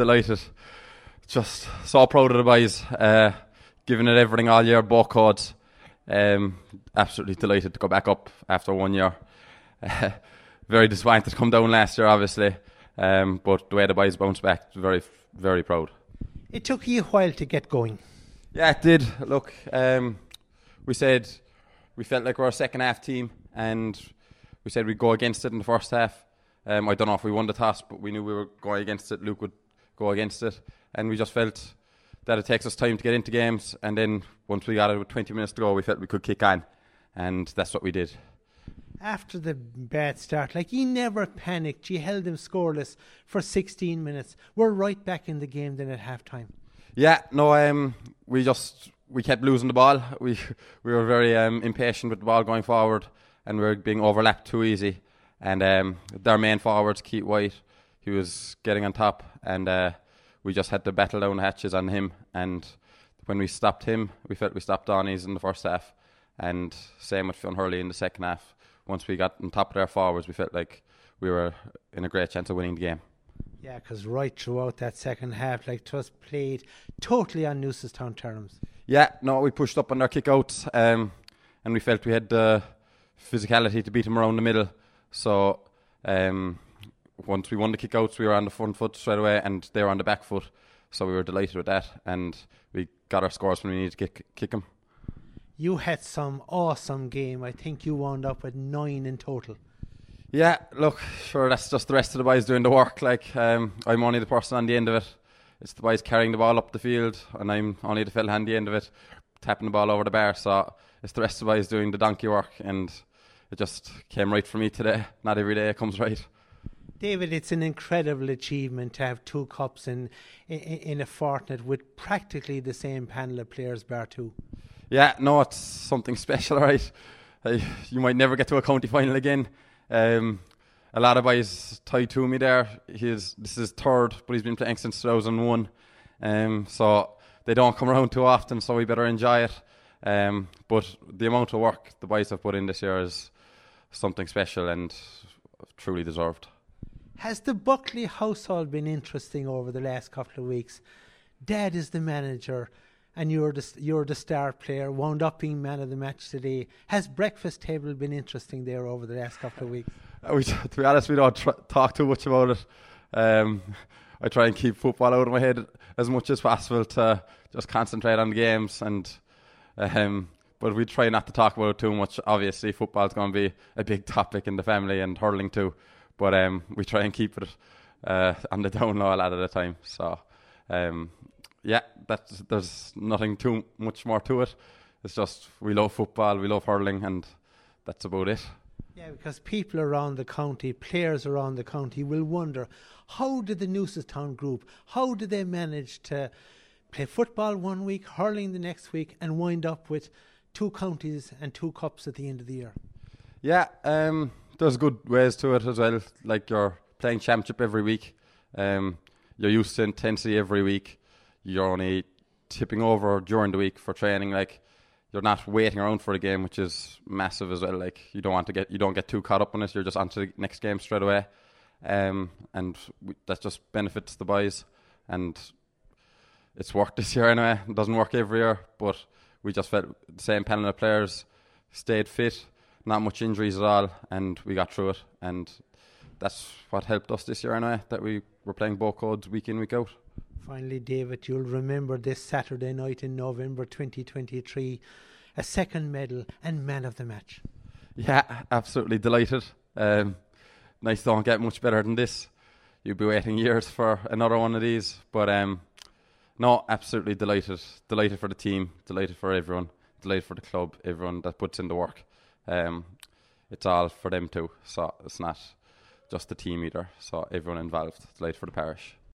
delighted. Just so proud of the boys. Uh, giving it everything all year, both codes. Um, absolutely delighted to go back up after one year. Uh, very disappointed to come down last year, obviously. Um, but the way the boys bounced back, very, very proud. It took you a while to get going. Yeah, it did. Look, um, we said we felt like we we're a second half team, and we said we'd go against it in the first half. Um, I don't know if we won the toss, but we knew we were going against it. Luke would go against it, and we just felt that it takes us time to get into games, and then once we got it with 20 minutes to go, we felt we could kick on, and that's what we did. After the bad start, like you never panicked, you held them scoreless for 16 minutes. We're right back in the game then at half time. Yeah, no, um, we just we kept losing the ball. We we were very um, impatient with the ball going forward, and we were being overlapped too easy. And um, their main forwards, Keith White, he was getting on top, and uh, we just had to battle down the hatches on him. And when we stopped him, we felt we stopped Donny's in the first half, and same with Fionn Hurley in the second half. Once we got on top of their forwards, we felt like we were in a great chance of winning the game. Yeah, because right throughout that second half, like was played totally on Newcestown terms. Yeah, no, we pushed up on their kickouts, um, and we felt we had the physicality to beat them around the middle. So um, once we won the kickouts, we were on the front foot straight away, and they were on the back foot. So we were delighted with that, and we got our scores when we needed to kick, kick them. You had some awesome game. I think you wound up with nine in total. Yeah, look, sure, that's just the rest of the boys doing the work. Like, um, I'm only the person on the end of it. It's the boys carrying the ball up the field, and I'm only the fella on the end of it, tapping the ball over the bar. So it's the rest of the boys doing the donkey work, and it just came right for me today. Not every day it comes right. David, it's an incredible achievement to have two cups in in, in a fortnight with practically the same panel of players, bar two. Yeah, no, it's something special, right? you might never get to a county final again. Um, a lot of boys tied to me there. He's this is third, but he's been playing since 2001. Um, so they don't come around too often, so we better enjoy it. Um, but the amount of work the boys have put in this year is something special and truly deserved. Has the Buckley household been interesting over the last couple of weeks? Dad is the manager and you're the, you're the star player, wound up being man of the match today. Has breakfast table been interesting there over the last couple of weeks? We, to be honest, we don't tr- talk too much about it. Um, I try and keep football out of my head as much as possible to just concentrate on the games. And um, but we try not to talk about it too much. Obviously, football's going to be a big topic in the family and hurling too. But um, we try and keep it uh, on the down low a lot of the time. So um, yeah, that's there's nothing too much more to it. It's just we love football, we love hurling, and that's about it. Yeah, because people around the county, players around the county, will wonder how did the Newcestown group, how did they manage to play football one week, hurling the next week, and wind up with two counties and two cups at the end of the year? Yeah, um, there's good ways to it as well. Like you're playing championship every week, um, you're used to intensity every week you're only tipping over during the week for training. Like you're not waiting around for a game, which is massive as well. Like you don't want to get you don't get too caught up on it. You're just onto the next game straight away, um, and we, that just benefits the boys. And it's worked this year anyway. It doesn't work every year, but we just felt the same panel of players stayed fit, not much injuries at all, and we got through it. And that's what helped us this year anyway. That we were playing both codes week in week out. Finally, David, you'll remember this Saturday night in November 2023, a second medal and man of the match. Yeah, absolutely delighted. Um, nice don't get much better than this. You'd be waiting years for another one of these, but um, no, absolutely delighted. Delighted for the team, delighted for everyone, delighted for the club, everyone that puts in the work. Um, it's all for them too, so it's not just the team either. So everyone involved, delighted for the parish.